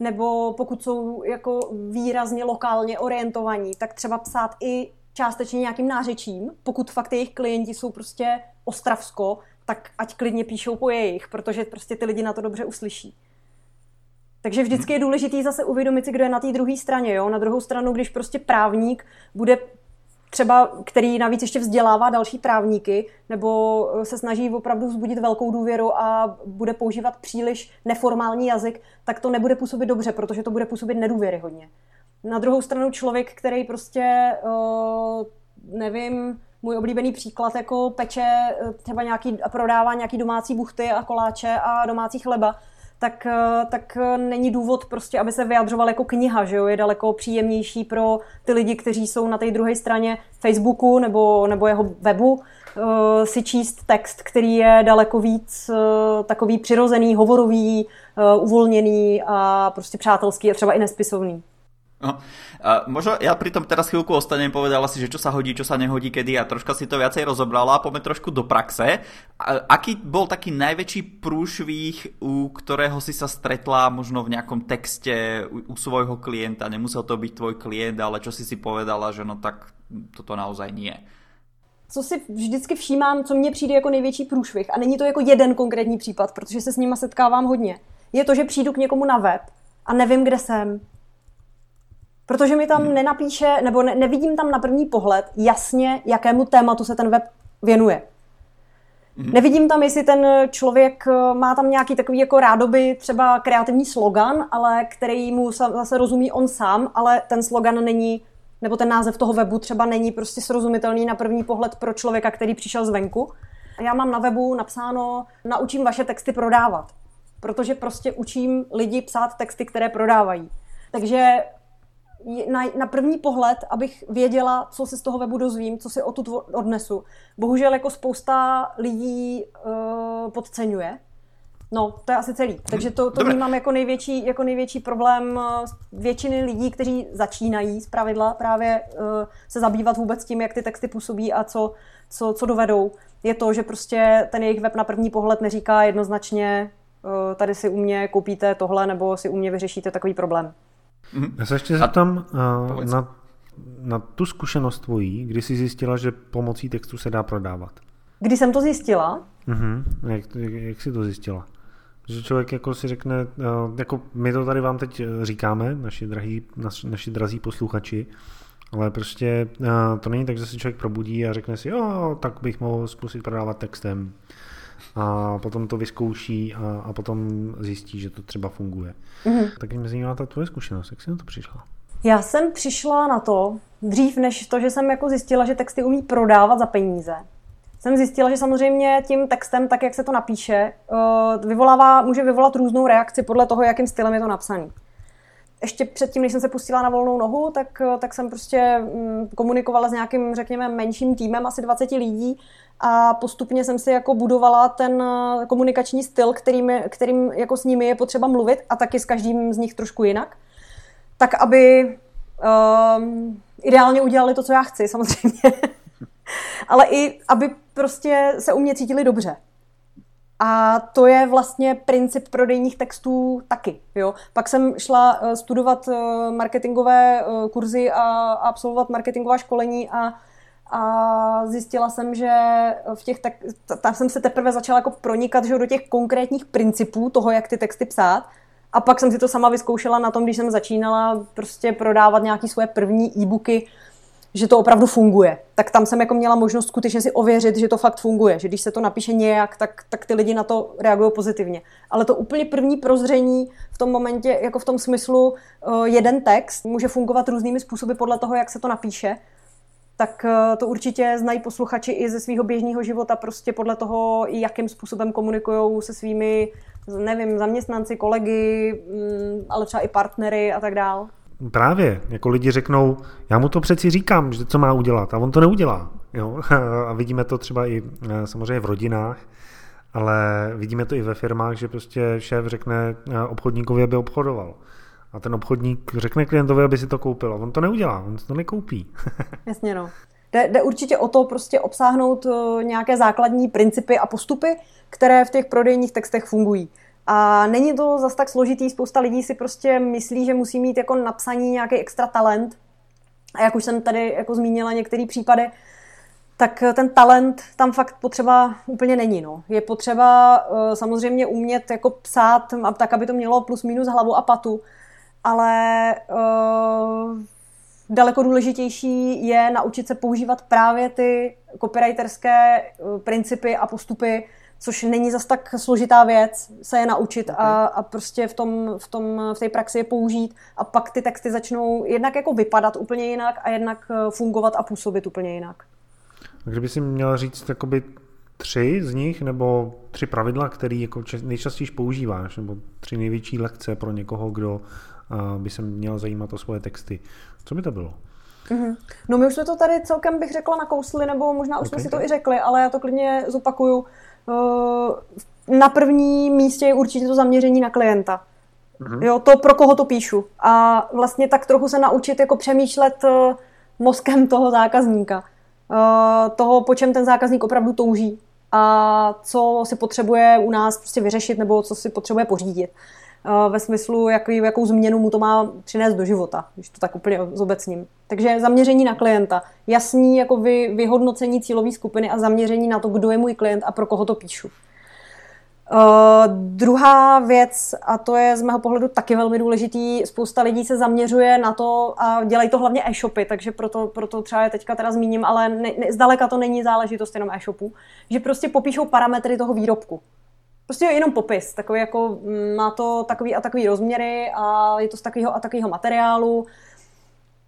Nebo pokud jsou jako výrazně lokálně orientovaní, tak třeba psát i částečně nějakým nářečím. Pokud fakt jejich klienti jsou prostě Ostravsko, tak ať klidně píšou po jejich, protože prostě ty lidi na to dobře uslyší. Takže vždycky je důležité zase uvědomit si, kdo je na té druhé straně. Jo? Na druhou stranu, když prostě právník bude třeba, který navíc ještě vzdělává další právníky, nebo se snaží opravdu vzbudit velkou důvěru a bude používat příliš neformální jazyk, tak to nebude působit dobře, protože to bude působit nedůvěryhodně. Na druhou stranu člověk, který prostě, uh, nevím, můj oblíbený příklad, jako peče eh, třeba nějaký, prodává nějaký domácí buchty a koláče a domácí chleba, tak, eh, tak není důvod prostě, aby se vyjadřoval jako kniha, že jo? Je daleko příjemnější pro ty lidi, kteří jsou na té druhé straně Facebooku nebo, nebo jeho webu, uh, si číst text, který je daleko víc takový přirozený, hovorový, uvolněný a prostě přátelský a třeba i nespisovný. No. A možno ja pri tom teraz chvíľku ostanem, povedala si, že čo sa hodí, čo sa nehodí, kedy a troška si to viacej rozobrala a poďme trošku do praxe. A aký bol taký najväčší prúšvih, u ktorého si sa stretla možno v nejakom texte u, u svojho klienta? Nemusel to byť tvoj klient, ale čo si si povedala, že no tak toto naozaj nie. Co si vždycky všímám, co mně přijde jako největší průšvih, a není to jako jeden konkrétní případ, protože se s nima setkávám hodně, je to, že přijdu k někomu na web a nevím, kde jsem, Protože mi tam nenapíše, nebo ne, nevidím tam na první pohled jasně, jakému tématu se ten web věnuje. Mm-hmm. Nevidím tam, jestli ten člověk eh, má tam nějaký takový jako rádoby třeba kreativní slogan, ale který mu zase rozumí on sám, ale ten slogan není, nebo ten název toho webu třeba není prostě srozumitelný na první pohled pro člověka, který přišel zvenku. Já mám na webu napsáno, naučím vaše texty prodávat, protože prostě učím lidi psát texty, které prodávají. Takže na, na první pohled, abych věděla, co si z toho webu dozvím, co si o tu odnesu. Bohužel jako spousta lidí uh, podceňuje. No, to je asi celý. Takže to, to vnímám jako největší, jako největší problém eh, většiny lidí, kteří začínají z pravidla právě uh, se zabývat vůbec tím, jak ty texty působí a co, co, co dovedou. Je to, že prostě ten jejich web na první pohled neříká jednoznačně uh, tady si u mě koupíte tohle nebo si u mě vyřešíte takový problém. Mm-hmm. Já se ještě zeptám uh, na, na tu zkušenost tvojí, kdy jsi zjistila, že pomocí textu se dá prodávat. Kdy jsem to zjistila? Uh-huh. Jak, jak, jak jsi to zjistila? Že člověk jako si řekne, uh, jako my to tady vám teď říkáme, naši, drahí, naš, naši drazí posluchači, ale prostě uh, to není tak, že se člověk probudí a řekne si, jo, tak bych mohl zkusit prodávat textem a potom to vyzkouší a, a potom zjistí, že to třeba funguje. Mm-hmm. Tak mě zajímá ta tvoje zkušenost, jak jsi na to přišla? Já jsem přišla na to, dřív než to, že jsem jako zjistila, že texty umí prodávat za peníze, jsem zjistila, že samozřejmě tím textem, tak jak se to napíše, eh, vyvolává, může vyvolat různou reakci podle toho, jakým stylem je to napsaný. Ještě předtím, než jsem se pustila na volnou nohu, tak, eh, tak jsem prostě mm, komunikovala s nějakým, řekněme, menším týmem, asi 20 lidí a postupně jsem si jako budovala ten eh, komunikační styl, kterým, kterým jako s nimi je potřeba mluvit a taky s každým z nich trošku jinak. Tak, aby um, ideálně udělali to, co já chci, samozřejmě. Ale i, aby prostě se u mě cítili dobře. A to je vlastně princip prodejních textů taky. Jo? Pak jsem šla eh, studovat eh, marketingové kurzy a absolvovat marketingová školení a a zjistila jsem, že v těch tak, tam jsem se teprve začala jako pronikat že do těch konkrétních principů toho, jak ty texty psát. A pak jsem si to sama vyzkoušela na tom, když jsem začínala prostě prodávat nějaké svoje první e-booky, že to opravdu funguje. Tak tam jsem jako měla možnost skutečně si ověřit, že to fakt funguje, že když se to napíše nějak, tak, tak ty lidi na to reagují pozitivně. Ale to úplně první prozření v tom momentě, jako v tom smyslu, eh, jeden text může fungovat různými způsoby podle toho, jak se to napíše tak eh, to určitě znají posluchači i ze svého běžného života, prostě podle toho, jakým způsobem komunikují se svými, nevím, zaměstnanci, kolegy, mm, ale třeba i partnery a tak dál. právě, jako lidi řeknou, já mu to přeci říkám, že co má udělat a on to neudělá. Jo? A vidíme to třeba i eh, samozřejmě v rodinách, ale vidíme to i ve firmách, že prostě šéf řekne eh, obchodníkovi, aby obchodoval. A ten obchodník řekne klientovi, aby si to koupil. On to neudělá, on to nekoupí. Jasně no. Jde, jde určitě o to prostě obsáhnout eh, nějaké základní principy a postupy, které v těch prodejních textech fungují. A není to zas tak složitý, spousta lidí si prostě myslí, že musí mít jako napsaní nějaký extra talent. A jak už jsem tady jako zmínila některé případy, tak ten talent tam fakt potřeba úplně není. No. Je potřeba uh, samozřejmě umět jako psát tak, aby to mělo plus minus hlavu a patu, ale uh, daleko důležitější je naučit se používat právě ty copywriterské uh, principy a postupy, což není zas tak složitá věc se je naučit okay. a, a prostě v, tom, v, tom, v té praxi je použít a pak ty texty začnou jednak jako vypadat úplně jinak a jednak eh, fungovat a působit úplně jinak. A kdyby si měla říct jakoby tři z nich, nebo tři pravidla, které jako nejčastěji používáš, nebo tři největší lekce pro někoho, kdo eh, by se měl zajímat o svoje texty. Co by to bylo? Mm-hmm. No my už jsme to tady celkem bych řekla nakousli, nebo možná už okay. jsme si to i řekli, ale já to klidně zopakuju. Eh, na první místě je určitě to zaměření na klienta. Mm-hmm. Jo, to, pro koho to píšu. A vlastně tak trochu se naučit jako přemýšlet eh, mozkem toho zákazníka. Eh, toho, po čem ten zákazník opravdu touží a co si potřebuje u nás prostě vyřešit nebo co si potřebuje pořídit. Ve smyslu, jaký, jakou změnu mu to má přinést do života, když to tak úplně zobecním. Takže zaměření na klienta, jasný jako vy, vyhodnocení cílové skupiny a zaměření na to, kdo je můj klient a pro koho to píšu. Uh, druhá věc, a to je z mého pohledu taky velmi důležitý, spousta lidí se zaměřuje na to a dělají to hlavně e-shopy, takže proto, proto třeba je teďka teda zmíním, ale ne, ne, zdaleka to není záležitost jenom e-shopu, že prostě popíšou parametry toho výrobku. Prostě jenom popis, takový jako mm, má to takový a takový rozměry a je to z takového a takového materiálu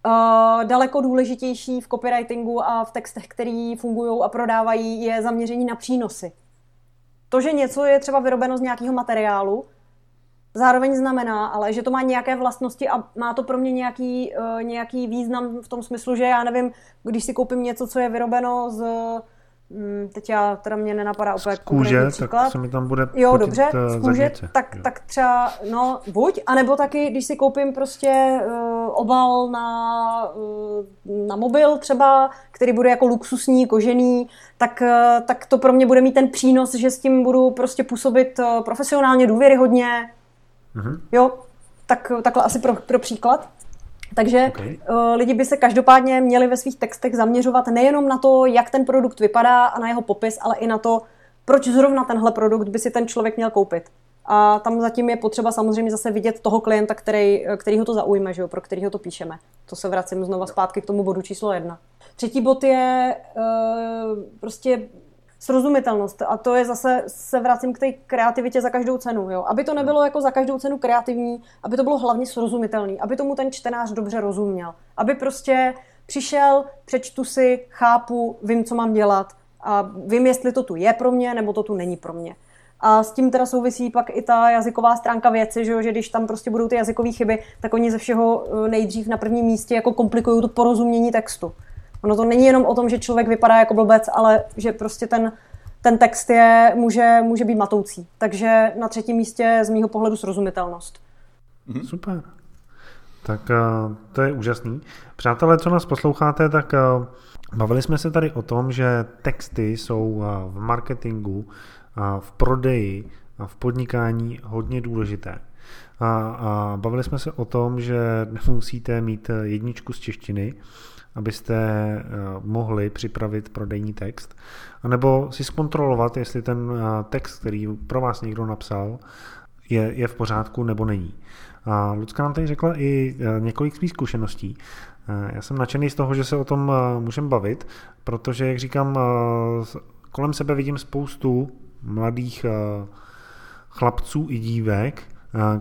Uh, daleko důležitější v copywritingu a v textech, který fungují a prodávají, je zaměření na přínosy. To, že něco je třeba vyrobeno z nějakého materiálu, zároveň znamená, ale že to má nějaké vlastnosti a má to pro mě nějaký, uh, nějaký význam v tom smyslu, že já nevím, když si koupím něco, co je vyrobeno z teď já, teda mě nenapadá úplně z kůže, tak se mi tam bude Jo, dobře, z kůže, zadnice. tak, jo. tak třeba, no, buď, anebo taky, když si koupím prostě uh, obal na, uh, na mobil třeba, který bude jako luxusní, kožený, tak, uh, tak to pro mě bude mít ten přínos, že s tím budu prostě působit uh, profesionálně, důvěryhodně. Mm-hmm. Jo, tak takhle asi pro, pro příklad. Takže okay. uh, lidi by se každopádně měli ve svých textech zaměřovat nejenom na to, jak ten produkt vypadá a na jeho popis, ale i na to, proč zrovna tenhle produkt by si ten člověk měl koupit. A tam zatím je potřeba samozřejmě zase vidět toho klienta, který, který ho to zaujme, že jo, pro kterého to píšeme. To se vracím znova zpátky k tomu bodu číslo jedna. Třetí bod je uh, prostě srozumitelnost. A to je zase, se vracím k té kreativitě za každou cenu. Jo? Aby to nebylo jako za každou cenu kreativní, aby to bylo hlavně srozumitelný, aby tomu ten čtenář dobře rozuměl. Aby prostě přišel, přečtu si, chápu, vím, co mám dělat a vím, jestli to tu je pro mě, nebo to tu není pro mě. A s tím teda souvisí pak i ta jazyková stránka věci, že, jo? že když tam prostě budou ty jazykové chyby, tak oni ze všeho eh, nejdřív na prvním místě jako komplikují to porozumění textu. Ono to není jenom o tom, že člověk vypadá jako blbec, ale že prostě ten, ten text je, může, může být matoucí. Takže na třetím místě z mýho pohledu srozumitelnost. Mhm. Super. Tak uh, to je úžasný. Přátelé, co nás posloucháte, tak uh, bavili jsme se tady o tom, že texty jsou uh, v marketingu, v prodeji a v podnikání hodně důležité. A, a bavili jsme se o tom, že nemusíte mít jedničku z češtiny, abyste eh, mohli připravit prodejní text, anebo si zkontrolovat, jestli ten eh, text, který pro vás někdo napsal, je, je v pořádku nebo není. A Lucka nám tady řekla i eh, několik svých zkušeností. Já jsem nadšený z toho, že se o tom můžeme bavit, protože, jak říkám, kolem sebe vidím spoustu mladých chlapců i dívek,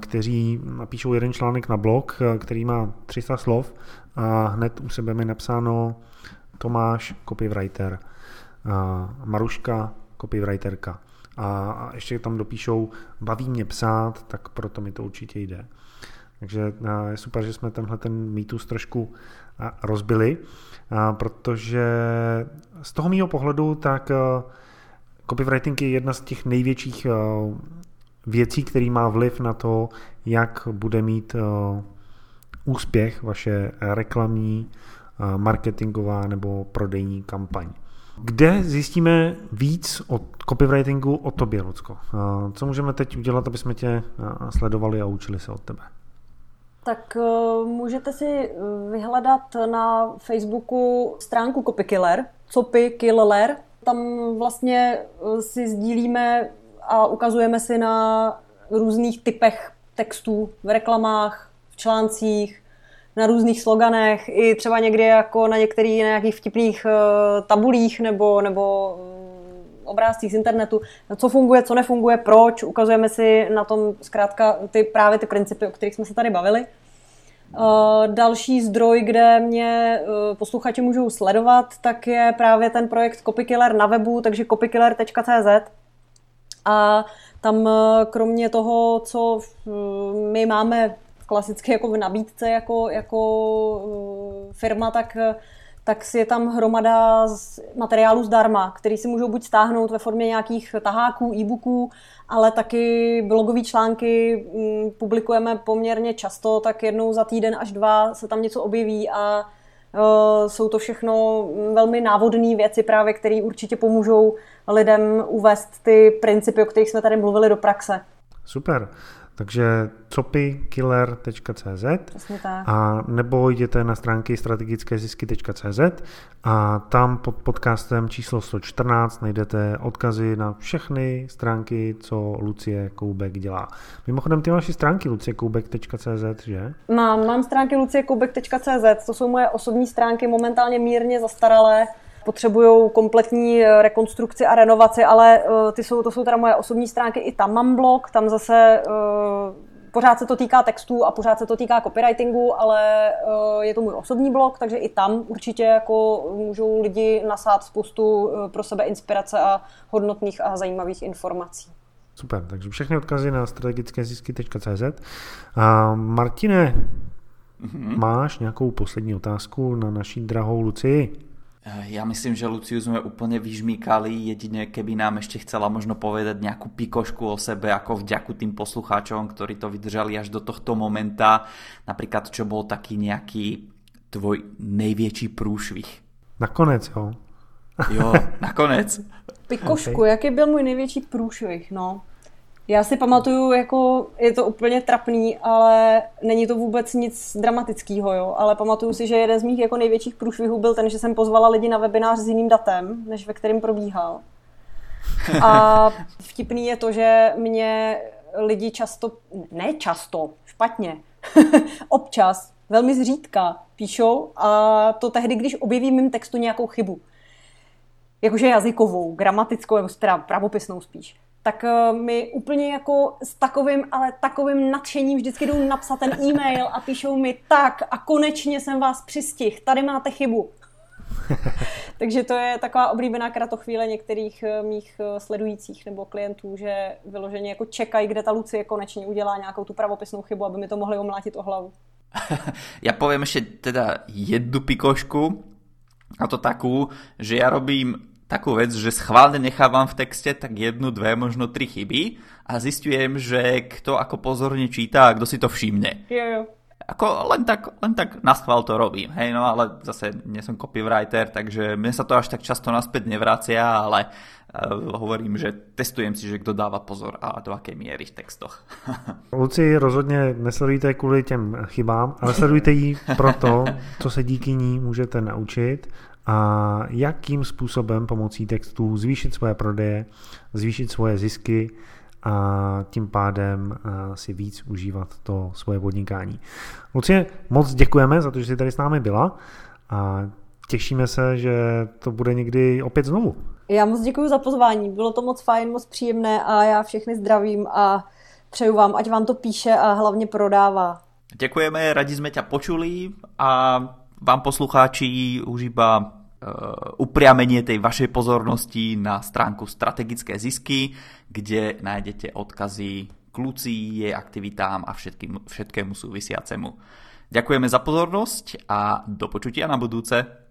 kteří napíšou jeden článek na blog, který má 300 slov a hned u sebe mi napsáno Tomáš, copywriter, Maruška, copywriterka. A ještě tam dopíšou, baví mě psát, tak proto mi to určitě jde. Takže je super, že jsme tenhle ten mýtus trošku rozbili, protože z toho mýho pohledu tak copywriting je jedna z těch největších věcí, který má vliv na to, jak bude mít úspěch vaše reklamní, marketingová nebo prodejní kampaň. Kde zjistíme víc o copywritingu o tobě, Lucko? Co můžeme teď udělat, aby jsme tě sledovali a učili se od tebe? Tak můžete si eh, vyhledat na Facebooku stránku CopyKiller, CopyKiller. Tam vlastně eh, si sdílíme a ukazujeme si na různých typech textů v reklamách, článcích, na různých sloganech, i třeba někdy jako na některých nějakých vtipných uh, tabulích nebo, nebo obrázcích z internetu, co funguje, co nefunguje, proč, ukazujeme si na tom zkrátka ty, právě ty principy, o kterých jsme se tady bavili. Uh, další zdroj, kde mě posluchači můžou sledovat, tak je právě ten projekt Copykiller na webu, takže copykiller.cz. A tam kromě toho, co my máme klasicky jako v nabídce jako, jako firma, tak tak si je tam hromada materiálů zdarma, který si můžou buď stáhnout ve formě nějakých taháků, e-booků, ale taky blogové články mm, publikujeme poměrně často, tak jednou za týden až dva se tam něco objeví a e, jsou to všechno velmi návodné věci právě, které určitě pomůžou lidem uvést ty principy, o kterých jsme tady mluvili do praxe. Super. Takže copykiller.cz a nebo jděte na stránky strategickézisky.cz a tam pod podcastem číslo 114 najdete odkazy na všechny stránky, co Lucie Koubek dělá. Mimochodem ty vaše stránky luciekoubek.cz, že? Mám, mám stránky luciekoubek.cz, to jsou moje osobní stránky, momentálně mírně zastaralé, potřebují kompletní eh, rekonstrukci a renovaci, ale uh, ty jsou, to jsou teda moje osobní stránky, i tam mám blog, tam zase uh, pořád se to týká textů a pořád se to týká copywritingu, ale je to můj osobní blog, takže i tam určitě jako můžou lidi nasát spoustu pro sebe inspirace a hodnotných a zajímavých informací. Super, takže všechny odkazy na strategickézisky.cz. A Martine, mm-hmm. máš nějakou poslední otázku na naší drahou Lucii? Eh, ja myslím, že Luciu sme úplne vyžmýkali, jedine keby nám ešte chcela možno povedať nejakú pikošku o sebe ako vďaku tým poslucháčom, ktorí to vydržali až do tohto momenta. Napríklad, čo bol taký nejaký tvoj největší průšvih. Nakonec, jo. jo, nakonec. Pikošku, okay. jaký byl můj největší průšvih, no. Já si pamatuju, jako je to úplně trapný, ale není to vůbec nic dramatického, jo. Ale pamatuju si, že jeden z mých jako největších průšvihů byl ten, že jsem pozvala lidi na webinář s jiným datem, než ve kterým probíhal. A vtipný je to, že mě lidi často, ne často, špatně, občas, velmi zřídka píšou a to tehdy, když objeví mým textu nějakou chybu. Jakože jazykovou, gramatickou, nebo pravopisnou spíš tak eh, mi úplně jako s takovým, ale takovým nadšením vždycky jdou napsat ten e-mail a píšou mi tak a konečně jsem vás přistih, tady máte chybu. Takže to je taková oblíbená kratochvíle některých eh, mých eh, sledujících nebo klientů, že vyloženě jako čekají, kde ta Lucie konečně udělá nějakou tu pravopisnou chybu, aby mi to mohli omlátit o hlavu. Já povím ještě teda jednu pikošku, a to takú, že ja robím takú vec, že schválne nechávam v texte tak jednu, dve, možno tri chyby a zistujem, že kto ako pozorne číta a kto si to všimne. Jo, jo. Ako len tak, len tak na schvál to robím, hej, no ale zase nie som copywriter, takže mne sa to až tak často naspäť nevracia, ale uh, hovorím, že testujem si, že kdo dává pozor a do jaké míry v textoch. Luci, rozhodně nesledujte kvůli těm chybám, ale sledujte ji proto, co se díky ní můžete naučit a jakým způsobem pomocí textů zvýšit svoje prodeje, zvýšit svoje zisky a tím pádem si víc užívat to svoje podnikání. Lucie, moc děkujeme za to, že jsi tady s námi byla a těšíme se, že to bude někdy opět znovu. Já moc děkuji za pozvání, bylo to moc fajn, moc příjemné a já všechny zdravím a přeju vám, ať vám to píše a hlavně prodává. Děkujeme, radi jsme tě počuli a vám poslucháči už iba upriamenie tej vašej pozornosti na stránku strategické zisky, kde nájdete odkazy k jej aktivitám a všetkým, všetkému súvisiacemu. Ďakujeme za pozornosť a do počutia na budúce.